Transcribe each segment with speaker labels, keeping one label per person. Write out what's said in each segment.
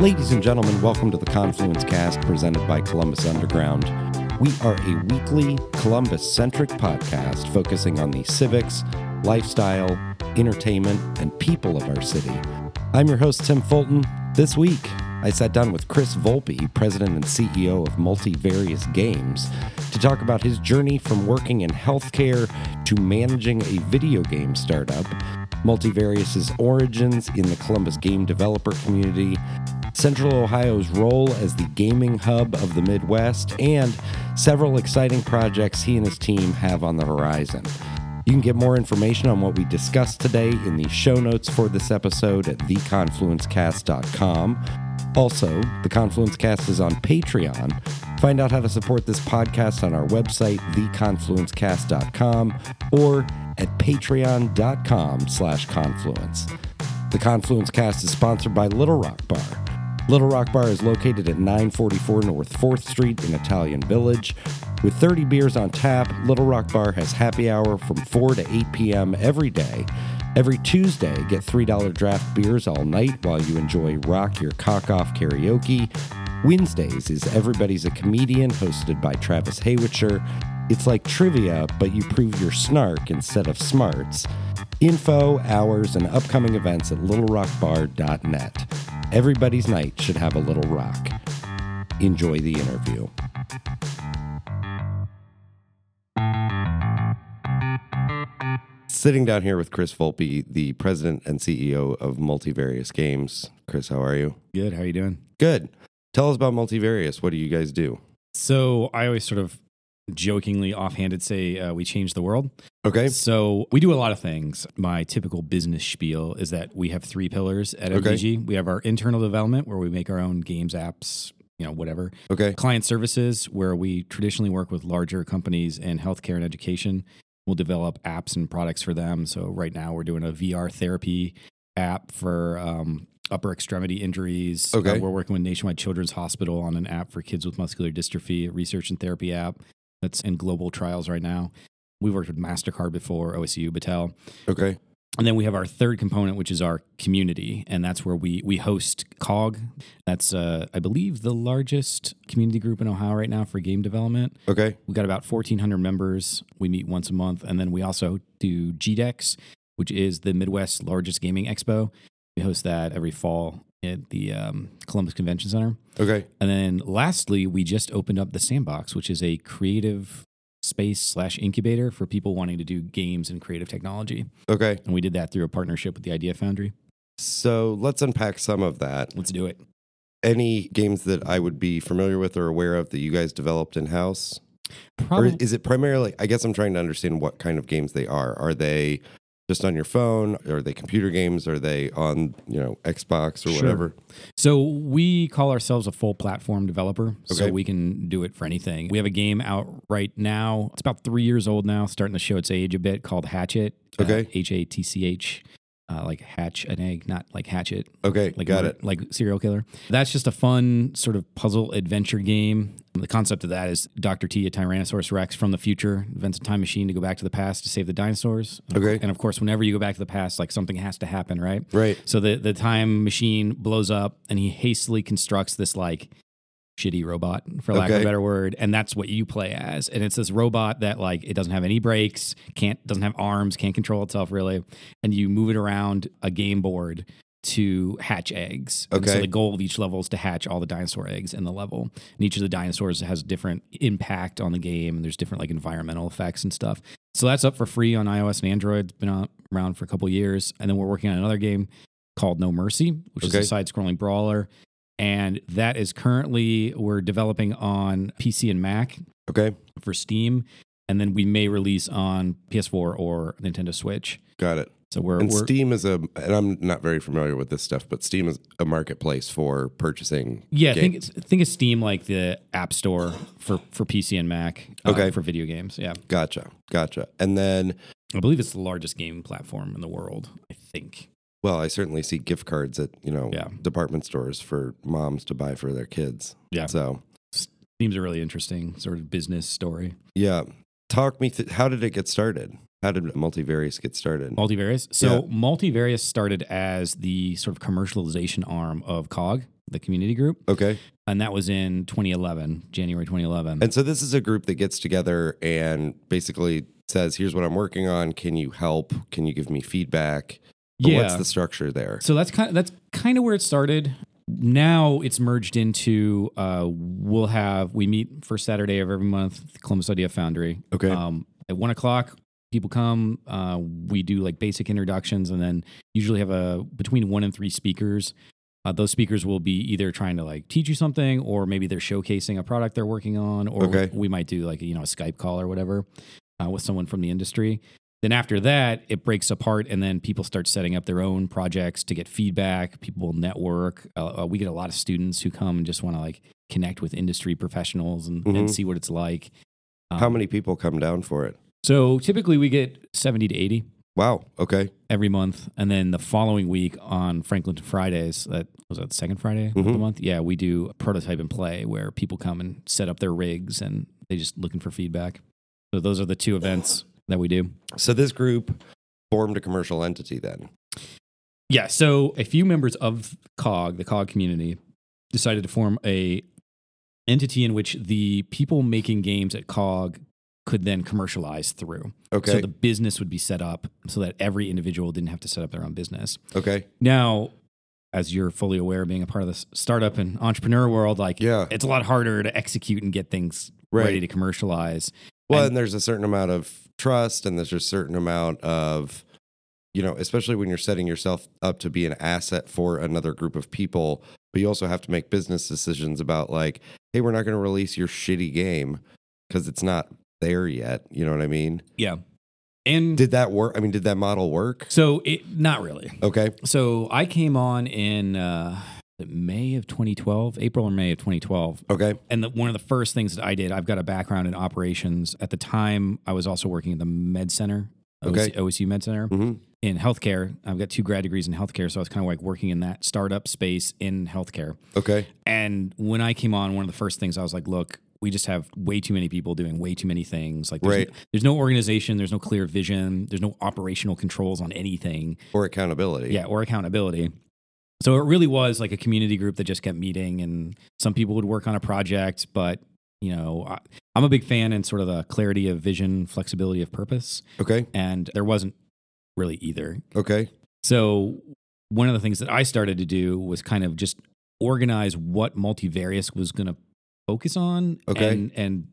Speaker 1: Ladies and gentlemen, welcome to the Confluence Cast presented by Columbus Underground. We are a weekly Columbus centric podcast focusing on the civics, lifestyle, entertainment, and people of our city. I'm your host, Tim Fulton. This week, I sat down with Chris Volpe, president and CEO of Multivarious Games, to talk about his journey from working in healthcare to managing a video game startup, Multivarious's origins in the Columbus game developer community, Central Ohio's role as the gaming hub of the Midwest, and several exciting projects he and his team have on the horizon. You can get more information on what we discussed today in the show notes for this episode at theconfluencecast.com. Also, the Confluence Cast is on Patreon. Find out how to support this podcast on our website, theconfluencecast.com, or at patreon.com slash confluence. The Confluence Cast is sponsored by Little Rock Bar. Little Rock Bar is located at 944 North 4th Street in Italian Village. With 30 beers on tap, Little Rock Bar has happy hour from 4 to 8 p.m. every day. Every Tuesday, get $3 draft beers all night while you enjoy Rock Your Cock Off karaoke. Wednesdays is Everybody's a Comedian, hosted by Travis Hoewischer. It's like trivia, but you prove your snark instead of smarts. Info, hours, and upcoming events at littlerockbar.net. Everybody's night should have a little rock. Enjoy the interview. Sitting down here with Chris Volpe, the president and CEO of Multivarious Games. Chris, how are you?
Speaker 2: Good. How are you doing?
Speaker 1: Good. Tell us about Multivarious. What do you guys do?
Speaker 2: So I always sort of jokingly offhanded say uh, we change the world.
Speaker 1: Okay.
Speaker 2: So we do a lot of things. My typical business spiel is that we have three pillars at
Speaker 1: Okay.
Speaker 2: We have our internal development where we make our own games, apps, you know, whatever.
Speaker 1: Okay.
Speaker 2: Client services where we traditionally work with larger companies in healthcare and education. We'll develop apps and products for them. So right now we're doing a VR therapy app for um, upper extremity injuries.
Speaker 1: Okay.
Speaker 2: Uh, we're working with Nationwide Children's Hospital on an app for kids with muscular dystrophy, a research and therapy app that's in global trials right now. We've worked with MasterCard before, OSU, Battelle.
Speaker 1: Okay.
Speaker 2: And then we have our third component, which is our community, and that's where we we host COG. That's uh, I believe the largest community group in Ohio right now for game development.
Speaker 1: Okay.
Speaker 2: We've got about fourteen hundred members. We meet once a month, and then we also do GDEX, which is the Midwest largest gaming expo. We host that every fall at the um, Columbus Convention Center.
Speaker 1: Okay.
Speaker 2: And then lastly, we just opened up the Sandbox, which is a creative space slash incubator for people wanting to do games and creative technology.
Speaker 1: Okay.
Speaker 2: And we did that through a partnership with the Idea Foundry.
Speaker 1: So let's unpack some of that.
Speaker 2: Let's do it.
Speaker 1: Any games that I would be familiar with or aware of that you guys developed in house? Or is it primarily, I guess I'm trying to understand what kind of games they are. Are they just on your phone? Are they computer games? Are they on, you know, Xbox or
Speaker 2: Sure.
Speaker 1: whatever?
Speaker 2: so we call ourselves a full platform developer, so
Speaker 1: Okay.
Speaker 2: we can do it for anything. We have a game out right now. It's about three years old now, starting to show its age a bit, called Hatch-It.
Speaker 1: Uh, okay.
Speaker 2: H A T C H, uh, like hatch an egg, not like hatchet.
Speaker 1: Okay.
Speaker 2: like
Speaker 1: got it.
Speaker 2: like serial killer. That's just a fun sort of puzzle adventure game. The concept of that is Dr. T, a Tyrannosaurus Rex from the future, invents a time machine to go back to the past to save the dinosaurs.
Speaker 1: Okay.
Speaker 2: And of course, whenever you go back to the past, like something has to happen, right?
Speaker 1: Right.
Speaker 2: So the the time machine blows up, and he hastily constructs this like shitty robot, for lack of a better word, and that's what you play as. And it's this robot that like it doesn't have any brakes, can't doesn't have arms, can't control itself really, and you move it around a game board to hatch eggs. And so the goal of each level is to hatch all the dinosaur eggs in the level. And each of the dinosaurs has different impact on the game, and there's different like environmental effects and stuff. So that's up for free on iOS and Android. It's been around for a couple years. And then we're working on another game called No Mercy, which
Speaker 1: Okay.
Speaker 2: is a side-scrolling brawler. And that is currently we're developing on PC and Mac
Speaker 1: Okay.
Speaker 2: for Steam, and then we may release on PS4 or Nintendo Switch.
Speaker 1: Got it.
Speaker 2: So we're,
Speaker 1: And
Speaker 2: we're
Speaker 1: Steam is a, and I'm not very familiar with this stuff, but Steam is a marketplace for purchasing.
Speaker 2: yeah, think
Speaker 1: games.
Speaker 2: it's, think of Steam like the App Store for for PC and Mac. uh,
Speaker 1: Okay.
Speaker 2: for video games. Yeah,
Speaker 1: Gotcha. Gotcha. And then,
Speaker 2: I believe it's the largest game platform in the world. I think.
Speaker 1: Well, I certainly see gift cards at, you know,
Speaker 2: Yeah.
Speaker 1: department stores for moms to buy for their kids.
Speaker 2: Yeah.
Speaker 1: So,
Speaker 2: seems a really interesting sort of business story.
Speaker 1: yeah. talk me through how did it get started? How did Multivarious get started?
Speaker 2: Multivarious. So Multivarious started as the sort of commercialization arm of COG, the community group,
Speaker 1: Okay.
Speaker 2: and that was in 2011, January 2011.
Speaker 1: And so this is a group that gets together and basically says, here's what I'm working on. Can you help? Can you give me feedback? But What's the structure there?
Speaker 2: So that's kind of that's kind of where it started. Now it's merged into uh, we'll have we meet first Saturday of every month, the Columbus Idea Foundry.
Speaker 1: Okay.
Speaker 2: Um, at one o'clock, people come. Uh, we do like basic introductions, and then usually have a between one and three speakers. Uh, those speakers will be either trying to like teach you something, or maybe they're showcasing a product they're working on, or
Speaker 1: Okay.
Speaker 2: we might do like you know a Skype call or whatever uh, with someone from the industry. Then after that, it breaks apart, and then people start setting up their own projects to get feedback. People will network. Uh, uh, we get a lot of students who come and just want to like connect with industry professionals and, and
Speaker 1: Mhm.
Speaker 2: see what it's like. Um,
Speaker 1: How many people come down for it?
Speaker 2: So typically we get seventy to eighty
Speaker 1: Wow. Okay.
Speaker 2: every month, and then the following week on Franklinton Fridays, that was that the second Friday of the
Speaker 1: Mhm.
Speaker 2: month. Yeah, we do a prototype and play where people come and set up their rigs and they just looking for feedback. So those are the two events that we do.
Speaker 1: So this group formed a commercial entity then.
Speaker 2: Yeah. So a few members of COG, the COG community, decided to form a entity in which the people making games at COG could then commercialize through.
Speaker 1: Okay.
Speaker 2: So the business would be set up so that every individual didn't have to set up their own business.
Speaker 1: okay.
Speaker 2: Now, as you're fully aware, being a part of this startup and entrepreneur world, like
Speaker 1: Yeah.
Speaker 2: it's a lot harder to execute and get things
Speaker 1: Right.
Speaker 2: ready to commercialize.
Speaker 1: Well,
Speaker 2: And-
Speaker 1: and there's a certain amount of trust and there's a certain amount of, you know, especially when you're setting yourself up to be an asset for another group of people, but you also have to make business decisions about like, hey, we're not going to release your shitty game because it's not there yet. You know what I mean?
Speaker 2: Yeah. And
Speaker 1: Did that work? I mean, did that model work?
Speaker 2: so it not really.
Speaker 1: Okay.
Speaker 2: So I came on in uh, May of 2012, April or May of 2012.
Speaker 1: Okay.
Speaker 2: And the, one of the first things that I did, I've got a background in operations. At the time, I was also working at the Med Center,
Speaker 1: Okay.
Speaker 2: OSU, OSU Med Center
Speaker 1: hmm
Speaker 2: in healthcare. I've got two grad degrees in healthcare, so I was kind of like working in that startup space in healthcare.
Speaker 1: Okay.
Speaker 2: And when I came on, one of the first things I was like, look, we just have way too many people doing way too many things. Like, there's,
Speaker 1: Right.
Speaker 2: there's no organization, there's no clear vision, there's no operational controls on anything.
Speaker 1: Or accountability.
Speaker 2: Yeah, or accountability. So it really was like a community group that just kept meeting, and some people would work on a project, but you know, I, I'm a big fan in sort of the clarity of vision, flexibility of purpose,
Speaker 1: Okay.
Speaker 2: and there wasn't really either.
Speaker 1: Okay.
Speaker 2: So one of the things that I started to do was kind of just organize what multivarious was going to focus on,
Speaker 1: Okay.
Speaker 2: and and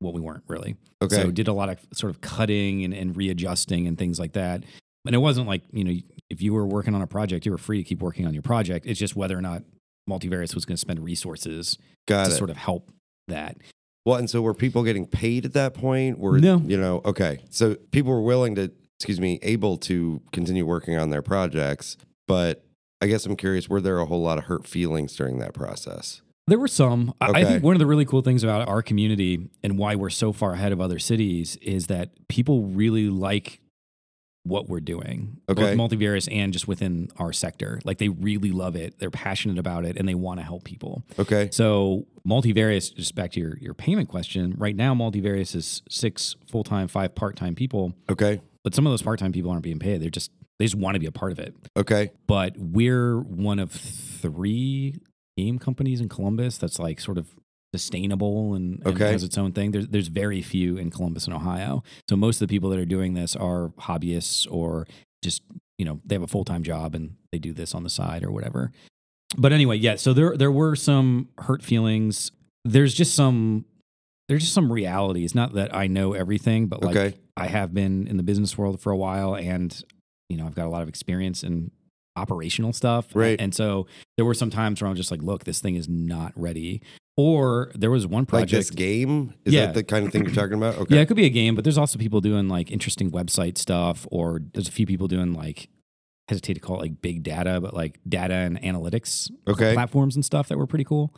Speaker 2: what we weren't really.
Speaker 1: Okay.
Speaker 2: So did a lot of sort of cutting and, and readjusting and things like that. And it wasn't like, you know, if you were working on a project, you were free to keep working on your project. It's just whether or not multivarious was going to spend resources
Speaker 1: Got
Speaker 2: to
Speaker 1: it.
Speaker 2: sort of help that.
Speaker 1: Well, and so were people getting paid at that point? Were
Speaker 2: No.
Speaker 1: you know, okay. So people were willing to, excuse me, able to continue working on their projects, but I guess I'm curious, were there a whole lot of hurt feelings during that process?
Speaker 2: There were some. I- I think one of the really cool things about our community and why we're so far ahead of other cities is that people really like what we're doing,
Speaker 1: Okay.
Speaker 2: both multivarious and just within our sector. Like they really love it. They're passionate about it and they want to help people.
Speaker 1: Okay.
Speaker 2: So multivarious, just back to your, your payment question, right now multivarious is six full time, five part time people,
Speaker 1: Okay.
Speaker 2: but some of those part time people aren't being paid. They're just they just want to be a part of it.
Speaker 1: Okay.
Speaker 2: But we're one of three game companies in Columbus that's like sort of sustainable and, and
Speaker 1: Okay.
Speaker 2: has its own thing. There's there's very few in Columbus and Ohio. So most of the people that are doing this are hobbyists or just you know they have a full time job and they do this on the side or whatever. But anyway, yeah. So there there were some hurt feelings. There's just some there's just some realities. Not that I know everything, but like
Speaker 1: Okay.
Speaker 2: I have been in the business world for a while and you know, I've got a lot of experience in operational stuff.
Speaker 1: Right.
Speaker 2: And so there were some times where I'm just like, look, this thing is not ready. Or there was one project.
Speaker 1: Like this
Speaker 2: project.
Speaker 1: game? Is
Speaker 2: Yeah.
Speaker 1: that the kind of thing you're talking about? Okay.
Speaker 2: Yeah, it could be a game, but there's also people doing like interesting website stuff, or there's a few people doing like hesitate to call it like big data, but like data and analytics
Speaker 1: Okay.
Speaker 2: platforms and stuff that were pretty cool.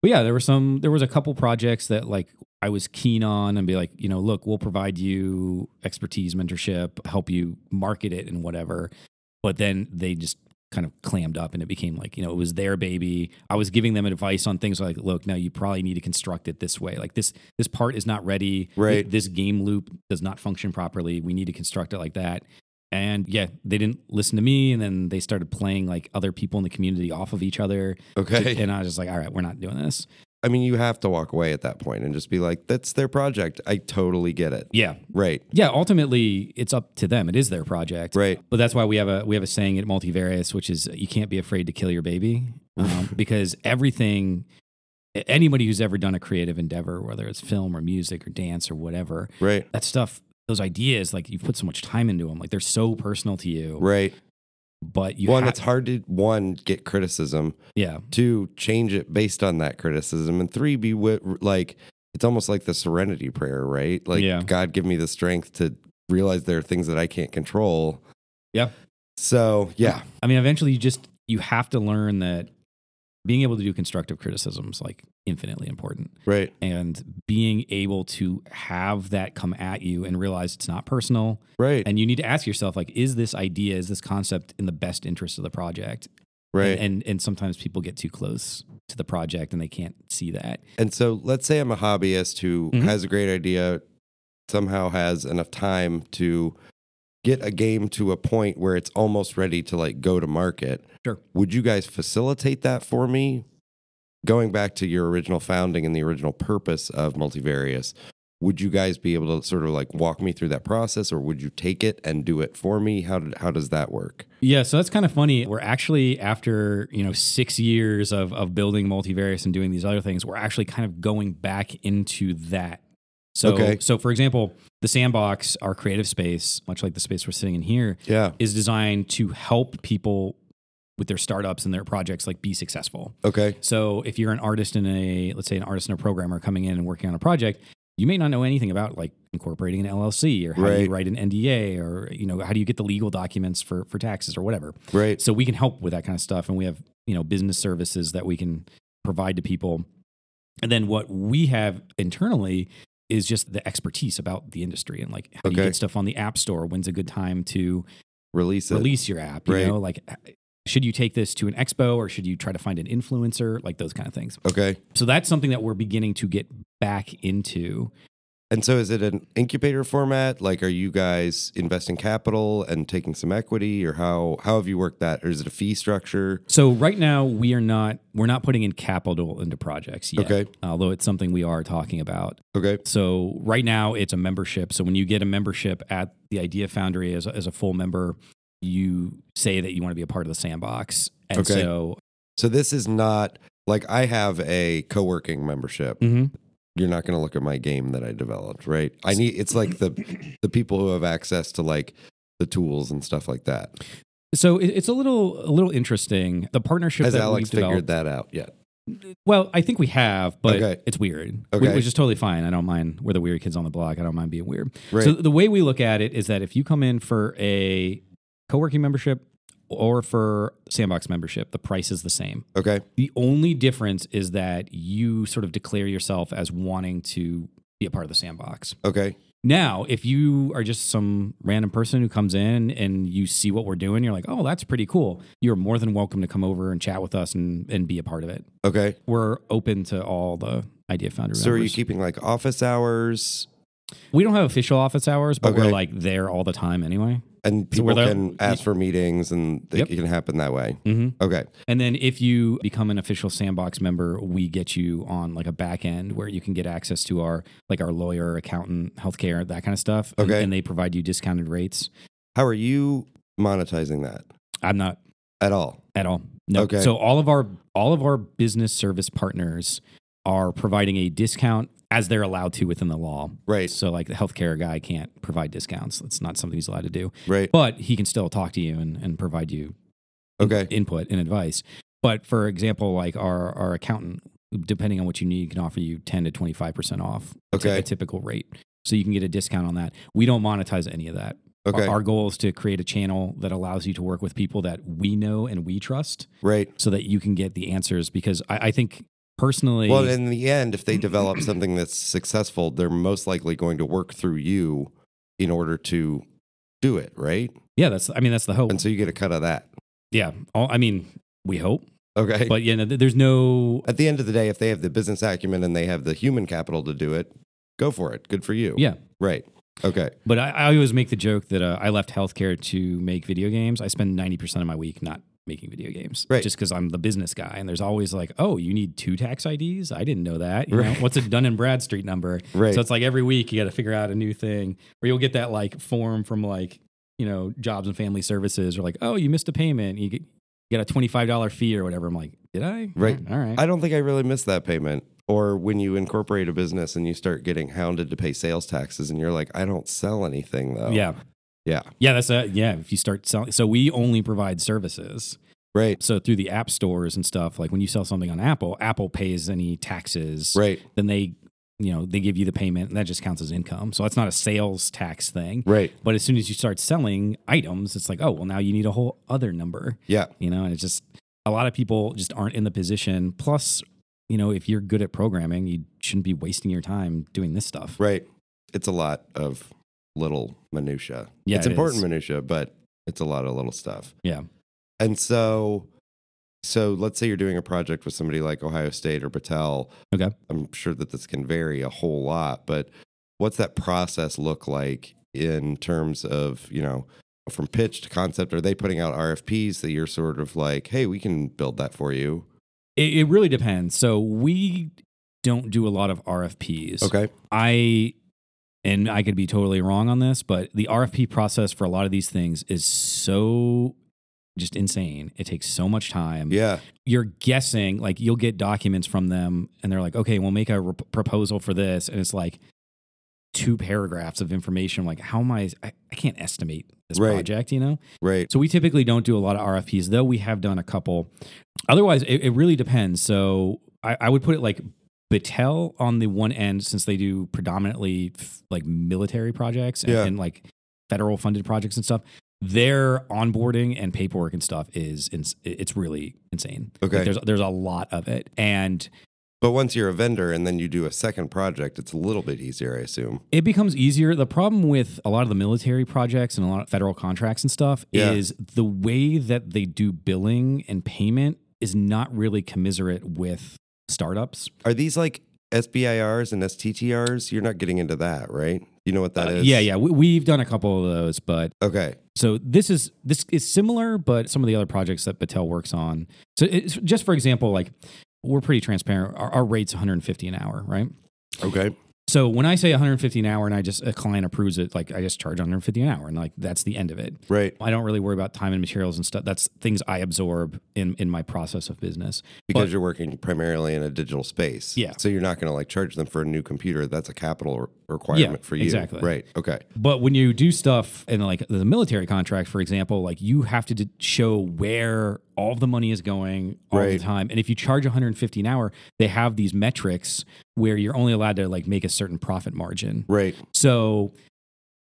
Speaker 2: But yeah, there were some there was a couple projects that like I was keen on and be like, you know, look, we'll provide you expertise, mentorship, help you market it and whatever. But then they just kind of clammed up and it became like you know it was their baby. I was giving them advice on things like look now you probably need to construct it this way. Like this this part is not ready.
Speaker 1: Right.
Speaker 2: this game loop does not function properly. We need to construct it like that. And yeah they didn't listen to me and then they started playing like other people in the community off of each other.
Speaker 1: Okay.
Speaker 2: and i was just like all right we're not doing this
Speaker 1: I mean, you have to walk away at that point and just be like, that's their project. I totally get it.
Speaker 2: yeah
Speaker 1: Right.
Speaker 2: yeah ultimately it's up to them it is their project
Speaker 1: Right.
Speaker 2: But that's why we have a we have a saying at Multivarious, which is you can't be afraid to kill your baby, um, because everything. Anybody who's ever done a creative endeavor, whether it's film or music or dance or whatever,
Speaker 1: Right.
Speaker 2: that stuff, those ideas, like you've put so much time into them, like they're so personal to you.
Speaker 1: Right.
Speaker 2: But you,
Speaker 1: one,
Speaker 2: ha-
Speaker 1: it's hard to one get criticism.
Speaker 2: yeah,
Speaker 1: Two, change it based on that criticism, and three, be wi- like it's almost like the Serenity Prayer, right? Like
Speaker 2: Yeah.
Speaker 1: God, give me the strength to realize there are things that I can't control.
Speaker 2: Yeah.
Speaker 1: So yeah.
Speaker 2: I mean, eventually you just you have to learn that being able to do constructive criticism is like infinitely important.
Speaker 1: Right.
Speaker 2: and being able to have that come at you and realize it's not personal
Speaker 1: Right.
Speaker 2: and you need to ask yourself like is this idea is this concept in the best interest of the project
Speaker 1: right.
Speaker 2: and and, and sometimes people get too close to the project and they can't see that
Speaker 1: And so let's say I'm a hobbyist who
Speaker 2: Mhm.
Speaker 1: has a great idea, somehow has enough time to get a game to a point where it's almost ready to like go to market.
Speaker 2: Sure.
Speaker 1: Would you guys facilitate that for me? Going back to your original founding and the original purpose of Multivarious, would you guys be able to sort of like walk me through that process or would you take it and do it for me? How did, how does that work?
Speaker 2: yeah so that's kind of funny we're actually after you know six years of of building multivarious and doing these other things we're actually kind of going back into that so
Speaker 1: Okay.
Speaker 2: so for example the sandbox our creative space much like the space we're sitting in here
Speaker 1: Yeah.
Speaker 2: is designed to help people with their startups and their projects like be successful.
Speaker 1: Okay.
Speaker 2: So if you're an artist in a let's say an artist and a programmer coming in and working on a project, you may not know anything about like incorporating an LLC or how do
Speaker 1: Right.
Speaker 2: you write an NDA or you know how do you get the legal documents for for taxes or whatever.
Speaker 1: Right.
Speaker 2: So we can help with that kind of stuff and we have, you know, business services that we can provide to people. And then what we have internally is just the expertise about the industry and like how do you
Speaker 1: Okay.
Speaker 2: get stuff on the app store? When's a good time to
Speaker 1: Release it.
Speaker 2: release your app. You
Speaker 1: Right.
Speaker 2: know, like should you take this to an expo or should you try to find an influencer? Like those kind of things.
Speaker 1: Okay.
Speaker 2: So that's something that we're beginning to get back into.
Speaker 1: And so is it an incubator format? Like are you guys investing capital and taking some equity or how how have you worked that? Or is it a fee structure?
Speaker 2: So right now we are not we're not putting in capital into projects yet.
Speaker 1: Okay.
Speaker 2: Although it's something we are talking about.
Speaker 1: Okay.
Speaker 2: So right now it's a membership. So when you get a membership at the Idea Foundry as a, as a full member, you say that you want to be a part of the sandbox. And
Speaker 1: Okay.
Speaker 2: so
Speaker 1: So this is not like I have a co-working membership.
Speaker 2: Mhm.
Speaker 1: You're not going to look at my game that I developed, right? I need it's like the the people who have access to like the tools and stuff like that.
Speaker 2: so it's a little a little interesting. The partnership
Speaker 1: Has
Speaker 2: that
Speaker 1: Alex
Speaker 2: we've
Speaker 1: figured that out yet?
Speaker 2: Well, I think we have, but
Speaker 1: Okay.
Speaker 2: it's weird,
Speaker 1: Okay.
Speaker 2: which is totally fine. I don't mind. We're the weird kids on the block. I don't mind being weird.
Speaker 1: Right.
Speaker 2: So the way we look at it is that if you come in for a co-working membership or for sandbox membership, the price is the same.
Speaker 1: okay.
Speaker 2: The only difference is that you sort of declare yourself as wanting to be a part of the sandbox.
Speaker 1: Okay.
Speaker 2: Now, if you are just some random person who comes in and you see what we're doing, you're like, oh, that's pretty cool. You're more than welcome to come over and chat with us and, and be a part of it.
Speaker 1: Okay.
Speaker 2: We're open to all the Idea Foundry
Speaker 1: So are you keeping like office hours
Speaker 2: we don't have official office hours, but
Speaker 1: Okay.
Speaker 2: we're like there all the time anyway.
Speaker 1: And people
Speaker 2: there-
Speaker 1: can ask for meetings and it
Speaker 2: Yep.
Speaker 1: can happen that way?
Speaker 2: Mm-hmm.
Speaker 1: Okay.
Speaker 2: And then if you become an official sandbox member, we get you on like a back end where you can get access to our like our lawyer, accountant, healthcare, that kind of stuff. And-
Speaker 1: Okay.
Speaker 2: And, they provide you discounted rates.
Speaker 1: How are you monetizing that
Speaker 2: I'm not
Speaker 1: at all?
Speaker 2: at all. No.
Speaker 1: Okay.
Speaker 2: So all of our all of our business service partners are providing a discount as they're allowed to within the law.
Speaker 1: Right.
Speaker 2: So like the healthcare guy can't provide discounts. That's not something he's allowed to do.
Speaker 1: Right.
Speaker 2: But he can still talk to you and, and provide you
Speaker 1: Okay.
Speaker 2: input and advice. But for example, like our our accountant, depending on what you need, can offer you ten to twenty five percent off.
Speaker 1: Okay.
Speaker 2: a typical rate, so you can get a discount on that. We don't monetize any of that. Our-
Speaker 1: Okay.
Speaker 2: Our, goal is to create a channel that allows you to work with people that we know and we trust,
Speaker 1: Right.
Speaker 2: so that you can get the answers. Because I, I think personally,
Speaker 1: Well, in the end, if they develop something that's successful, they're most likely going to work through you in order to do it, right?
Speaker 2: yeah, that's I mean that's the hope.
Speaker 1: And so you get a cut of that.
Speaker 2: Yeah. All, I mean, we hope,
Speaker 1: Okay.
Speaker 2: but yeah, no, there's no.
Speaker 1: At the end of the day, if they have the business acumen and they have the human capital to do it, go for it. Good for you.
Speaker 2: Yeah.
Speaker 1: Right. Okay.
Speaker 2: But I, I always make the joke that uh, I left healthcare to make video games. I spend 90% of my week not making video games.
Speaker 1: Right.
Speaker 2: Just because I'm the business guy. And there's always like, oh, you need two tax IDs? I didn't know that. You
Speaker 1: Right.
Speaker 2: know, what's a Dun and Bradstreet number?
Speaker 1: Right.
Speaker 2: So it's like every week you got to figure out a new thing. Or you'll get that like form from like, you know, jobs and family services or like, oh, you missed a payment. You get, you get a $25 fee or whatever. I'm like, did I?
Speaker 1: Right.
Speaker 2: All right.
Speaker 1: I don't think I really missed that payment. Or when you incorporate a business and you start getting hounded to pay sales taxes and you're like, I don't sell anything though.
Speaker 2: Yeah.
Speaker 1: Yeah.
Speaker 2: Yeah. That's a, yeah. If you start selling, so we only provide services.
Speaker 1: Right.
Speaker 2: So through the app stores and stuff, like when you sell something on Apple, Apple pays any taxes.
Speaker 1: Right.
Speaker 2: Then they, you know, they give you the payment and that just counts as income. So that's not a sales tax thing.
Speaker 1: Right.
Speaker 2: But as soon as you start selling items, it's like, oh, well, now you need a whole other number,
Speaker 1: Yeah.
Speaker 2: you know, and it's just a lot of people just aren't in the position. Plus, you know, if you're good at programming, you shouldn't be wasting your time doing this stuff.
Speaker 1: Right. It's a lot of little minutia.
Speaker 2: Yeah,
Speaker 1: It's
Speaker 2: it
Speaker 1: important
Speaker 2: is.
Speaker 1: minutia, but it's a lot of little stuff.
Speaker 2: Yeah.
Speaker 1: And so so let's say you're doing a project with somebody like Ohio State or Battelle.
Speaker 2: Okay.
Speaker 1: I'm sure that this can vary a whole lot, but what's that process look like in terms of, you know, from pitch to concept? Are they putting out RFPs that you're sort of like, hey, we can build that for you?
Speaker 2: It, it really depends. So we don't do a lot of RFPs.
Speaker 1: Okay.
Speaker 2: I and I could be totally wrong on this, but the RFP process for a lot of these things is so just insane. It takes so much time.
Speaker 1: Yeah.
Speaker 2: You're guessing, like you'll get documents from them, and they're like, "Okay, we'll make a re- proposal for this," and it's like two paragraphs of information. Like, how am I? I, I can't estimate this
Speaker 1: Right.
Speaker 2: project, you know.
Speaker 1: Right.
Speaker 2: So we typically don't do a lot of RFPs, though we have done a couple. Otherwise, it, it really depends. So I, I would put it like Battelle on the one end, since they do predominantly f- like military projects and,
Speaker 1: Yeah.
Speaker 2: and like federal funded projects and stuff. Their onboarding and paperwork and stuff is ins- it's really insane. Like,
Speaker 1: Okay.
Speaker 2: there's there's a lot of it, and
Speaker 1: But once you're a vendor and then you do a second project, it's a little bit easier, I assume.
Speaker 2: it becomes easier. The problem with a lot of the military projects and a lot of federal contracts and stuff
Speaker 1: Yeah.
Speaker 2: is the way that they do billing and payment is not really commiserate with startups.
Speaker 1: Are these like SBIRs and STTRs? You're not getting into that, right? You know what that
Speaker 2: Uh,
Speaker 1: is?
Speaker 2: yeah, yeah, we, we've done a couple of those, but
Speaker 1: Okay.
Speaker 2: so this is this is similar, but some of the other projects that Battelle works on. So it's just for example, like we're pretty transparent. Our, our rate's 150 an hour, right?
Speaker 1: Okay.
Speaker 2: So when I say 150 an hour and I just a client approves it, like I just charge 150 an hour, and like that's the end of it.
Speaker 1: Right.
Speaker 2: I don't really worry about time and materials and stuff. That's things I absorb in in my process of business.
Speaker 1: Because
Speaker 2: But-
Speaker 1: you're working primarily in a digital space.
Speaker 2: Yeah.
Speaker 1: So you're not going to like charge them for a new computer. That's a capital re- requirement for you.
Speaker 2: exactly.
Speaker 1: Right. Okay.
Speaker 2: But when you do stuff in like the military contract, for example, like you have to d- show where all the money is going all
Speaker 1: Right.
Speaker 2: the time. And if you charge 150 an hour, they have these metrics where you're only allowed to like make a certain profit margin.
Speaker 1: Right.
Speaker 2: So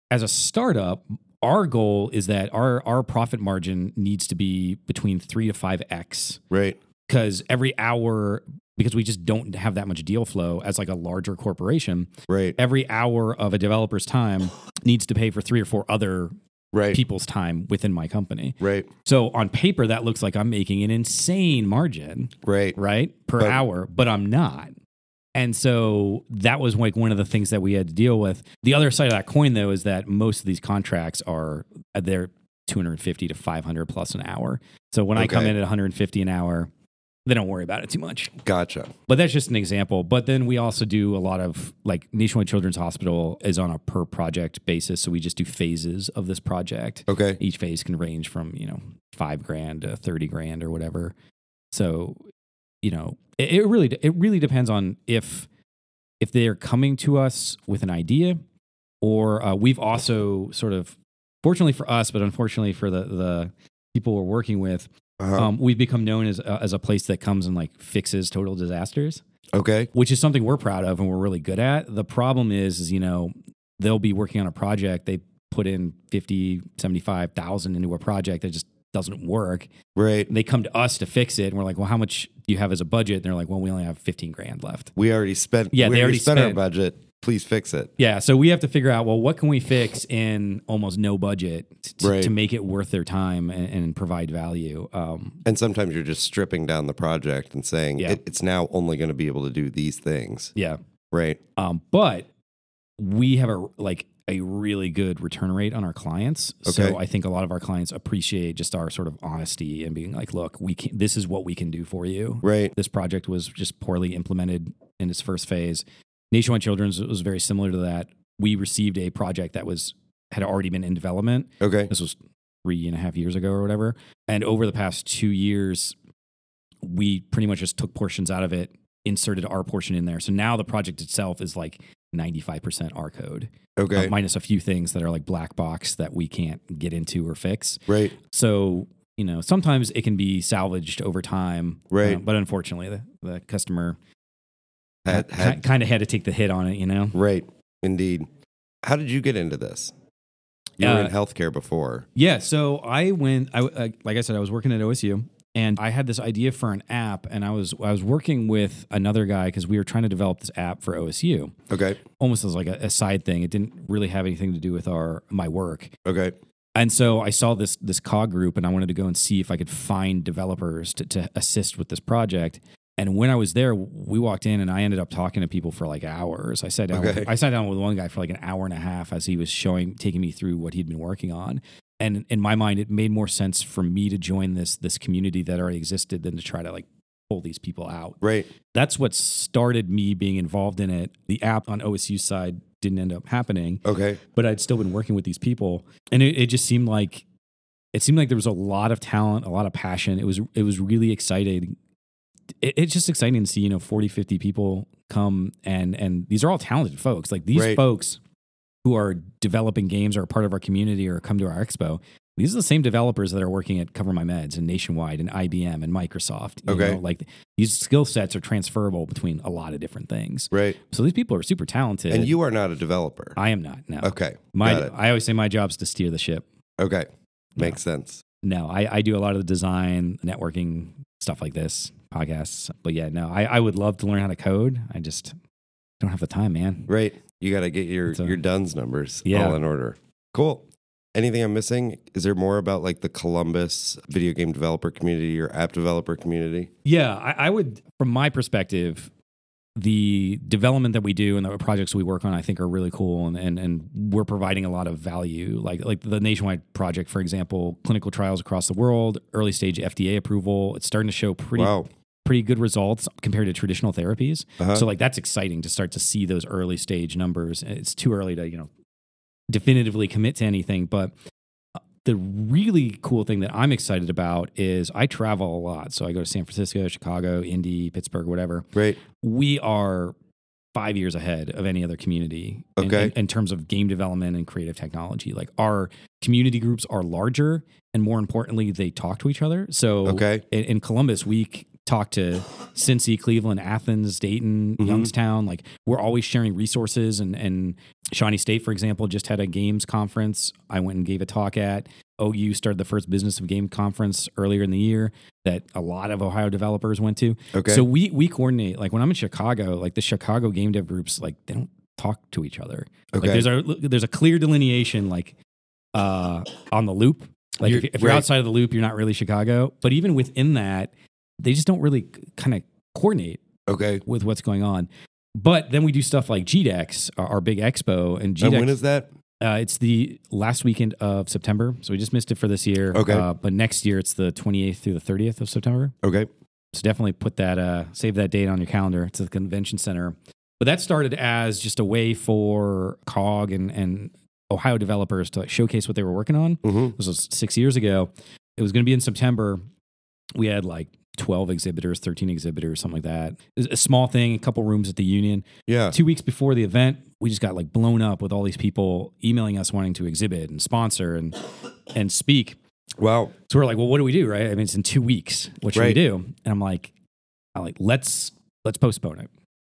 Speaker 2: as a startup, our goal is that our our profit margin needs to be between 3 to 5x
Speaker 1: Right.
Speaker 2: because every hour because we just don't have that much deal flow as like a larger corporation
Speaker 1: Right.
Speaker 2: every hour of a developer's time needs to pay for three or four other
Speaker 1: Right.
Speaker 2: people's time within my company.
Speaker 1: Right.
Speaker 2: so on paper that looks like i'm making an insane margin.
Speaker 1: Right.
Speaker 2: right? Per
Speaker 1: But-
Speaker 2: hour but i'm not. And so that was like one of the things that we had to deal with. The other side of that coin though is that most of these contracts are uh, they're 250 to 500 plus an hour. So when i come in at 150 an hour they don't worry about it too much
Speaker 1: Gotcha.
Speaker 2: but that's just an example. But then we also do a lot of like Nationwide Children's Hospital is on a per project basis. So we just do phases of this project.
Speaker 1: Okay.
Speaker 2: Each phase can range from, you know, five grand to 30 grand or whatever. So, you know, it, it really, it really depends on if, if they're coming to us with an idea or uh, we've also sort of, fortunately for us, but unfortunately for the, the people we're working with,
Speaker 1: Uh-huh.
Speaker 2: um, we've become known as, uh, as a place that comes and like fixes total disasters
Speaker 1: okay.
Speaker 2: which is something we're proud of and we're really good at. The problem is, is you know, they'll be working on a project, they put in 50, 75,000 into a project that just doesn't work.
Speaker 1: Right.
Speaker 2: They come to us to fix it and we're like, "Well, how much do you have as a budget?" And they're like, "Well, we only have 15 grand left."
Speaker 1: We already spent.
Speaker 2: Yeah,
Speaker 1: we
Speaker 2: they already
Speaker 1: spent, our budget. Please fix it.
Speaker 2: Yeah, so we have to figure out well, what can we fix in almost no budget to,
Speaker 1: Right.
Speaker 2: to make it worth their time and, and provide value. Um,
Speaker 1: And sometimes you're just stripping down the project and saying
Speaker 2: Yeah.
Speaker 1: it, it's now only going to be able to do these things.
Speaker 2: yeah,
Speaker 1: Right.
Speaker 2: um, but we have a like a really good return rate on our clients.
Speaker 1: Okay.
Speaker 2: So I think a lot of our clients appreciate just our sort of honesty and being like, look, we can. This is what we can do for you.
Speaker 1: Right.
Speaker 2: This project was just poorly implemented in its first phase. Nationwide Children's was very similar to that. We received a project that was had already been in development.
Speaker 1: Okay.
Speaker 2: This was three and a half years ago or whatever. And over the past two years, we pretty much just took portions out of it, inserted our portion in there. So now the project itself is like 95% our code,
Speaker 1: Okay.
Speaker 2: uh, minus a few things that are like black box that we can't get into or fix.
Speaker 1: right.
Speaker 2: So, you know, sometimes it can be salvaged over time.
Speaker 1: Right.
Speaker 2: uh, but unfortunately, the, the customer
Speaker 1: Had, had,
Speaker 2: kind of had to take the hit on it, you know?
Speaker 1: right. Indeed. How did you get into this? You were
Speaker 2: Uh,
Speaker 1: in healthcare before.
Speaker 2: Yeah. So I went. I uh, like I said, I was working at OSU, and I had this idea for an app, and I was I was working with another guy because we were trying to develop this app for OSU,
Speaker 1: Okay.
Speaker 2: almost as like a, a side thing. It didn't really have anything to do with our my work.
Speaker 1: Okay.
Speaker 2: And so I saw this this cog group, and I wanted to go and see if I could find developers to, to assist with this project. And when I was there, we walked in, and I ended up talking to people for like hours. I sat down.
Speaker 1: Okay.
Speaker 2: With, I sat down with one guy for like an hour and a half as he was showing, taking me through what he'd been working on. And in my mind, it made more sense for me to join this this community that already existed than to try to like pull these people out.
Speaker 1: Right.
Speaker 2: That's what started me being involved in it. The app on OSU side didn't end up happening
Speaker 1: Okay.
Speaker 2: but I'd still been working with these people, and it, it just seemed like it seemed like there was a lot of talent, a lot of passion. It was it was really exciting. It, it's just exciting to see you know 40, 50 people come and and these are all talented folks. Like these
Speaker 1: Right.
Speaker 2: folks who are developing games or are part of our community or come to our expo. These are the same developers that are working at Cover My Meds and Nationwide and IBM and Microsoft. you
Speaker 1: Okay.
Speaker 2: know? like these skill sets are transferable between a lot of different things.
Speaker 1: Right.
Speaker 2: So these people are super talented.
Speaker 1: And you are not a developer.
Speaker 2: I am not. No.
Speaker 1: Okay.
Speaker 2: My, I always say my job is to steer the ship.
Speaker 1: Okay. Makes sense.
Speaker 2: No, I, I do a lot of the design, networking stuff like this, podcasts. But yeah, no, I, I would love to learn how to code. I just don't have the time, man.
Speaker 1: Right. You got to get your
Speaker 2: a- uh,
Speaker 1: your duns numbers
Speaker 2: Yeah.
Speaker 1: all in order. Cool. Anything I'm missing? Is there more about like the Columbus video game developer community or app developer community?
Speaker 2: Yeah, I, I would, from my perspective, the development that we do and the projects we work on, I think are really cool, and, and and we're providing a lot of value. Like like the nationwide project, for example, clinical trials across the world, early stage FDA approval. It's starting to show pretty
Speaker 1: Wow.
Speaker 2: Pretty good results compared to traditional therapies.
Speaker 1: Uh-huh.
Speaker 2: So like that's exciting to start to see those early stage numbers. It's too early to, you know, definitively commit to anything, but uh, the really cool thing that I'm excited about is I travel a lot. So I go to San Francisco, Chicago, Indy, Pittsburgh, whatever.
Speaker 1: Right.
Speaker 2: We are 5 years ahead of any other community in-
Speaker 1: Okay.
Speaker 2: in, in terms of game development and creative technology. Like our community groups are larger and more importantly they talk to each other. So
Speaker 1: Okay.
Speaker 2: in, in Columbus, we talk to Cincy, Cleveland, Athens, Dayton,
Speaker 1: Mhm.
Speaker 2: Youngstown. Like we're always sharing resources. And, and Shawnee State, for example, just had a games conference. I went and gave a talk at. OU started the first Business of Game conference earlier in the year that a lot of Ohio developers went to.
Speaker 1: Okay.
Speaker 2: So we we coordinate. Like when I'm in Chicago, like the Chicago game dev groups, like they don't talk to each other. Like
Speaker 1: Okay.
Speaker 2: there's a there's a clear delineation like uh on the loop. Like
Speaker 1: You're-
Speaker 2: if, if you're
Speaker 1: right.
Speaker 2: outside of the loop, you're not really Chicago. But even within that, they just don't really kind of coordinate
Speaker 1: okay.
Speaker 2: with what's going on. But then we do stuff like GDEX, our, our big expo, and
Speaker 1: And when is that?
Speaker 2: uh, it's the last weekend of September, so we just missed it for this year.
Speaker 1: Okay.
Speaker 2: uh, but next year it's the 28th through the 30th of September.
Speaker 1: Okay.
Speaker 2: So definitely put that, uh, save that date on your calendar. It's at the convention center. But that started as just a way for COG and, and Ohio developers to like showcase what they were working on.
Speaker 1: Mm-hmm.
Speaker 2: This was six years ago. It was going to be in September. We had like 12 exhibitors, 13 exhibitors, something like that. A small thing, a couple rooms at the Union.
Speaker 1: Yeah.
Speaker 2: Two weeks before the event, we just got like blown up with all these people emailing us wanting to exhibit and sponsor and and speak.
Speaker 1: Wow.
Speaker 2: So we're like, well, what do we do, right? I mean, it's in two weeks. What should we do? And I'm like, I'm like, let's let's postpone it.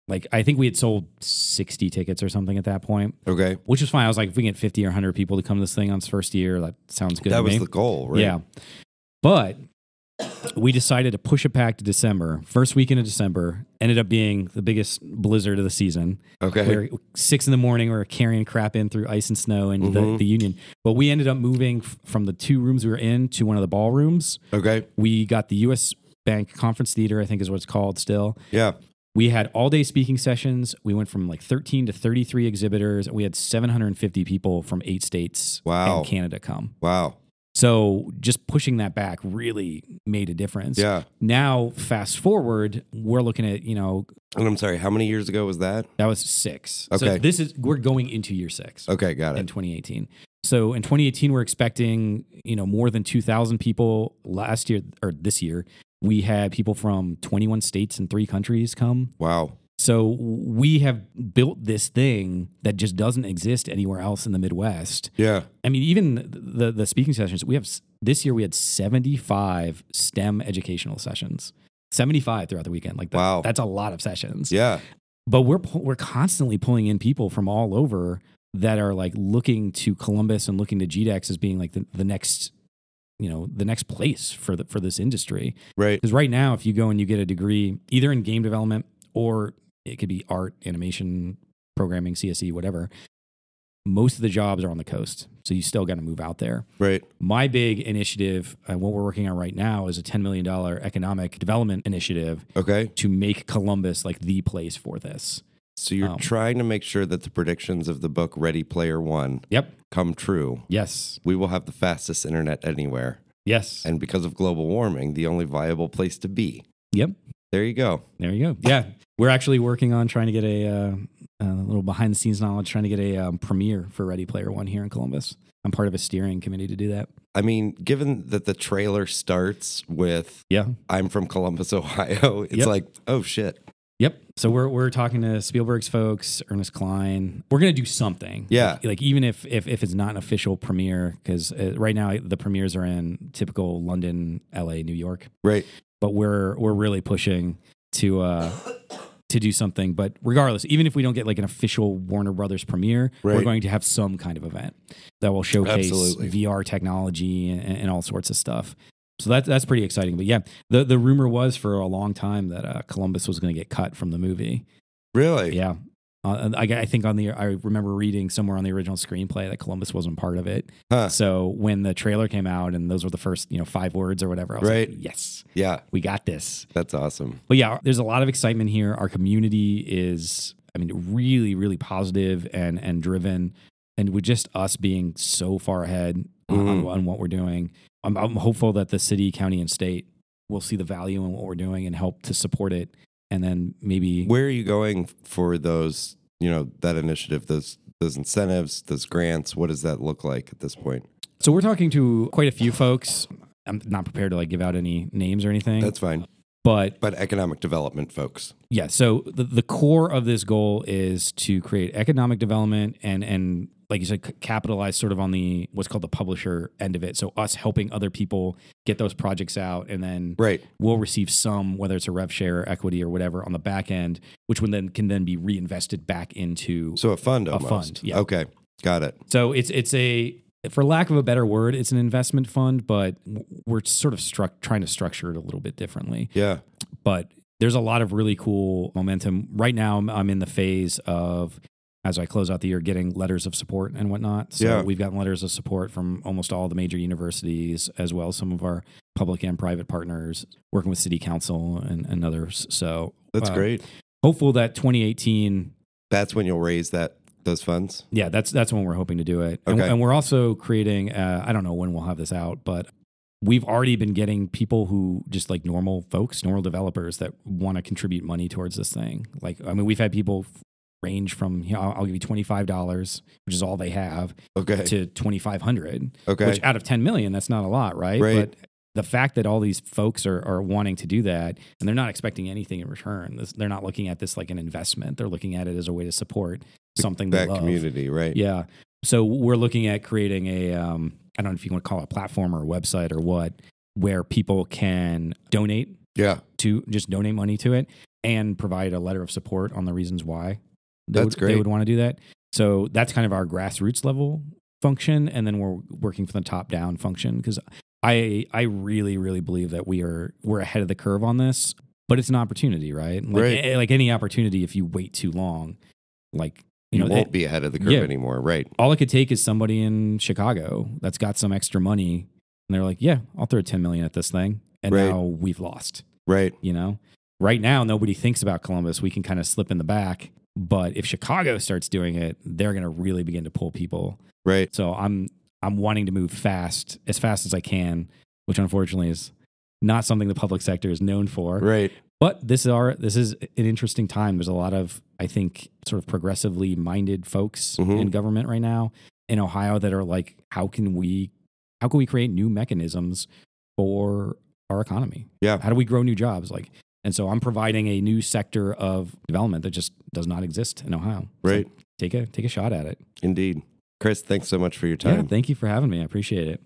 Speaker 2: Like, I think we had sold 60 tickets or something at that point,
Speaker 1: Okay.
Speaker 2: which was fine. I was like, if we get 50 or 100 people to come to this thing on its first year, that sounds good
Speaker 1: that was
Speaker 2: me.
Speaker 1: the goal, right?
Speaker 2: Yeah. But we decided to push it back to December. First weekend of December ended up being the biggest blizzard of the season.
Speaker 1: Okay.
Speaker 2: We were six in the morning. We were carrying crap in through ice and snow into the,
Speaker 1: Mhm.
Speaker 2: the Union. But we ended up moving from the two rooms we were in to one of the ballrooms.
Speaker 1: Okay.
Speaker 2: We got the U.S. Bank Conference Theater, I think is what it's called still.
Speaker 1: Yeah.
Speaker 2: We had all day speaking sessions. We went from like 13 to 33 exhibitors. and We had 750 people from eight states
Speaker 1: Wow.
Speaker 2: and Canada come.
Speaker 1: Wow.
Speaker 2: So just pushing that back really made a difference.
Speaker 1: Yeah.
Speaker 2: Now, fast forward, we're looking at, you know,
Speaker 1: And I'm sorry, how many years ago was that?
Speaker 2: that was six. So
Speaker 1: Okay.
Speaker 2: this is, we're going into year six
Speaker 1: Okay, got it.
Speaker 2: in 2018. So in 2018, we're expecting, you know, more than 2,000 people. Last year or this year, we had people from 21 states and three countries come.
Speaker 1: Wow.
Speaker 2: So we have built this thing that just doesn't exist anywhere else in the Midwest.
Speaker 1: Yeah.
Speaker 2: I mean, even the the speaking sessions we have this year we had 75 STEM educational sessions. 75 throughout the weekend. Like that,
Speaker 1: Wow.
Speaker 2: that's a lot of sessions.
Speaker 1: Yeah.
Speaker 2: But we're we're constantly pulling in people from all over that are like looking to Columbus and looking to GDEX as being like the, the next you know, the next place for the for this industry.
Speaker 1: Right.
Speaker 2: Because right now, if you go and you get a degree either in game development or it could be art, animation, programming, CSE, whatever, most of the jobs are on the coast. So you still got to move out there.
Speaker 1: Right.
Speaker 2: My big initiative, and what we're working on right now, is a $10 million economic development initiative
Speaker 1: Okay.
Speaker 2: to make Columbus like the place for this.
Speaker 1: So you're
Speaker 2: Um,
Speaker 1: trying to make sure that the predictions of the book Ready Player One
Speaker 2: Yep.
Speaker 1: come true.
Speaker 2: Yes.
Speaker 1: We will have the fastest internet anywhere.
Speaker 2: Yes.
Speaker 1: And because of global warming, the only viable place to be.
Speaker 2: yep.
Speaker 1: There you go.
Speaker 2: There you go. Yeah. We're actually working on trying to get a, uh, a little behind the scenes knowledge, trying to get a um, premiere for Ready Player One here in Columbus. I'm part of a steering committee to do that.
Speaker 1: I mean, given that the trailer starts with
Speaker 2: Yeah.
Speaker 1: I'm from Columbus, Ohio, it's
Speaker 2: Yep.
Speaker 1: like, oh shit.
Speaker 2: Yep. So we're we're talking to Spielberg's folks, Ernest Cline. We're gonna do something.
Speaker 1: Yeah.
Speaker 2: Like, like even if if if it's not an official premiere, because uh, right now the premieres are in typical London, L.A., New York.
Speaker 1: Right.
Speaker 2: But we're we're really pushing to uh to do something. But regardless, even if we don't get like an official Warner Brothers premiere, we're going to have some kind of event that will showcase
Speaker 1: Absolutely.
Speaker 2: VR technology and, and all sorts of stuff. So that's that's pretty exciting. But yeah, the the rumor was for a long time that uh, Columbus was going to get cut from the movie.
Speaker 1: Really?
Speaker 2: Yeah. Uh, I, I think on the I remember reading somewhere on the original screenplay that Columbus wasn't part of it.
Speaker 1: Huh.
Speaker 2: So when the trailer came out and those were the first you know five words or whatever, I was
Speaker 1: Right.
Speaker 2: like, yes,
Speaker 1: Yeah.
Speaker 2: we got this.
Speaker 1: That's awesome.
Speaker 2: But yeah, there's a lot of excitement here. Our community is, I mean, really, really positive and and driven, and with just us being so far ahead on, on,
Speaker 1: Mhm.
Speaker 2: on what we're doing, I'm, I'm hopeful that the city, county, and state will see the value in what we're doing and help to support it, and then maybe
Speaker 1: Where are you going for those, you know, that initiative, those those incentives, those grants? What does that look like at this point?
Speaker 2: So we're talking to quite a few folks. I'm not prepared to like give out any names or anything,
Speaker 1: That's fine.
Speaker 2: but
Speaker 1: But economic development folks.
Speaker 2: yeah. So the, the core of this goal is to create economic development and and like you said, c- capitalize sort of on the what's called the publisher end of it. So us helping other people get those projects out, and then
Speaker 1: Right.
Speaker 2: we'll receive some, whether it's a rev share, or equity, or whatever, on the back end, which would then can then be reinvested back into
Speaker 1: So a fund
Speaker 2: A
Speaker 1: almost.
Speaker 2: fund, yeah.
Speaker 1: Okay. Got it.
Speaker 2: So it's it's a for lack of a better word, it's an investment fund, but we're sort of struck trying to structure it a little bit differently.
Speaker 1: Yeah.
Speaker 2: But there's a lot of really cool momentum right now. I'm, I'm in the phase of as I close out the year, getting letters of support and whatnot. So
Speaker 1: Yeah.
Speaker 2: we've gotten letters of support from almost all the major universities, as well as some of our public and private partners, working with city council and, and others. So
Speaker 1: That's
Speaker 2: uh,
Speaker 1: great.
Speaker 2: Hopeful that 2018
Speaker 1: That's when you'll raise that those funds.
Speaker 2: Yeah, that's that's when we're hoping to do it. And,
Speaker 1: Okay.
Speaker 2: and we're also creating. Uh, I don't know when we'll have this out, but we've already been getting people who just like normal folks, normal developers that want to contribute money towards this thing. Like, I mean, we've had people range from you know, I'll, I'll give you twenty five dollars, which is all they have,
Speaker 1: Okay.
Speaker 2: to twenty five hundred.
Speaker 1: okay.
Speaker 2: Which out of ten million, that's not a lot, right?
Speaker 1: Right.
Speaker 2: But the fact that all these folks are, are wanting to do that and they're not expecting anything in return, this, they're not looking at this like an investment. They're looking at it as a way to support something
Speaker 1: that community, right?
Speaker 2: Yeah. So we're looking at creating a, um, I don't know if you want to call it a platform or a website or what, where people can donate
Speaker 1: Yeah.
Speaker 2: to just donate money to it and provide a letter of support on the reasons why they,
Speaker 1: That's
Speaker 2: would, they would want to do that. So that's kind of our grassroots level function. And then we're working for the top down function because I I really really believe that we are we're ahead of the curve on this, but it's an opportunity, right? Like,
Speaker 1: Right.
Speaker 2: eh, like any opportunity, if you wait too long, like
Speaker 1: You,
Speaker 2: you know,
Speaker 1: won't
Speaker 2: it-
Speaker 1: be ahead of the curve
Speaker 2: yeah.
Speaker 1: anymore, right?
Speaker 2: all it could take is somebody in Chicago that's got some extra money, and they're like, "Yeah, I'll throw ten million at this thing," and
Speaker 1: Right.
Speaker 2: now we've lost.
Speaker 1: Right.
Speaker 2: You know, right now nobody thinks about Columbus. We can kind of slip in the back, but if Chicago starts doing it, they're going to really begin to pull people.
Speaker 1: Right.
Speaker 2: So I'm I'm wanting to move fast, as fast as I can, which unfortunately is not something the public sector is known for.
Speaker 1: Right.
Speaker 2: But this is our this is an interesting time. There's a lot of I think sort of progressively minded folks
Speaker 1: Mhm.
Speaker 2: in government right now in Ohio that are like, how can we how can we create new mechanisms for our economy?
Speaker 1: Yeah.
Speaker 2: How do we grow new jobs? Like and so I'm providing a new sector of development that just does not exist in Ohio. So
Speaker 1: Right.
Speaker 2: take a take a shot at it.
Speaker 1: Indeed. Chris, thanks so much for your time.
Speaker 2: Yeah,
Speaker 1: time.
Speaker 2: thank you for having me. I appreciate it.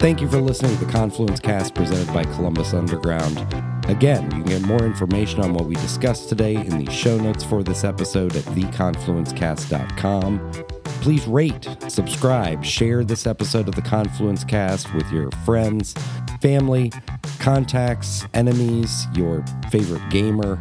Speaker 1: Thank you for listening to the Confluence Cast presented by Columbus Underground. Again, you can get more information on what we discussed today in the show notes for this episode at theconfluencecast.com. Please rate, subscribe, share this episode of the Confluence Cast with your friends, family, contacts, enemies, your favorite gamer.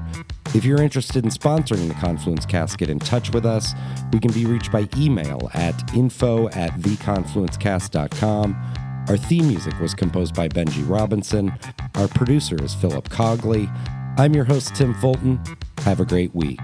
Speaker 1: If you're interested in sponsoring the Confluence Cast, get in touch with us. We can be reached by email at info at theconfluencecast.com. Our theme music was composed by Benji Robinson. Our producer is Philip Cogley. I'm your host, Tim Fulton. Have a great week.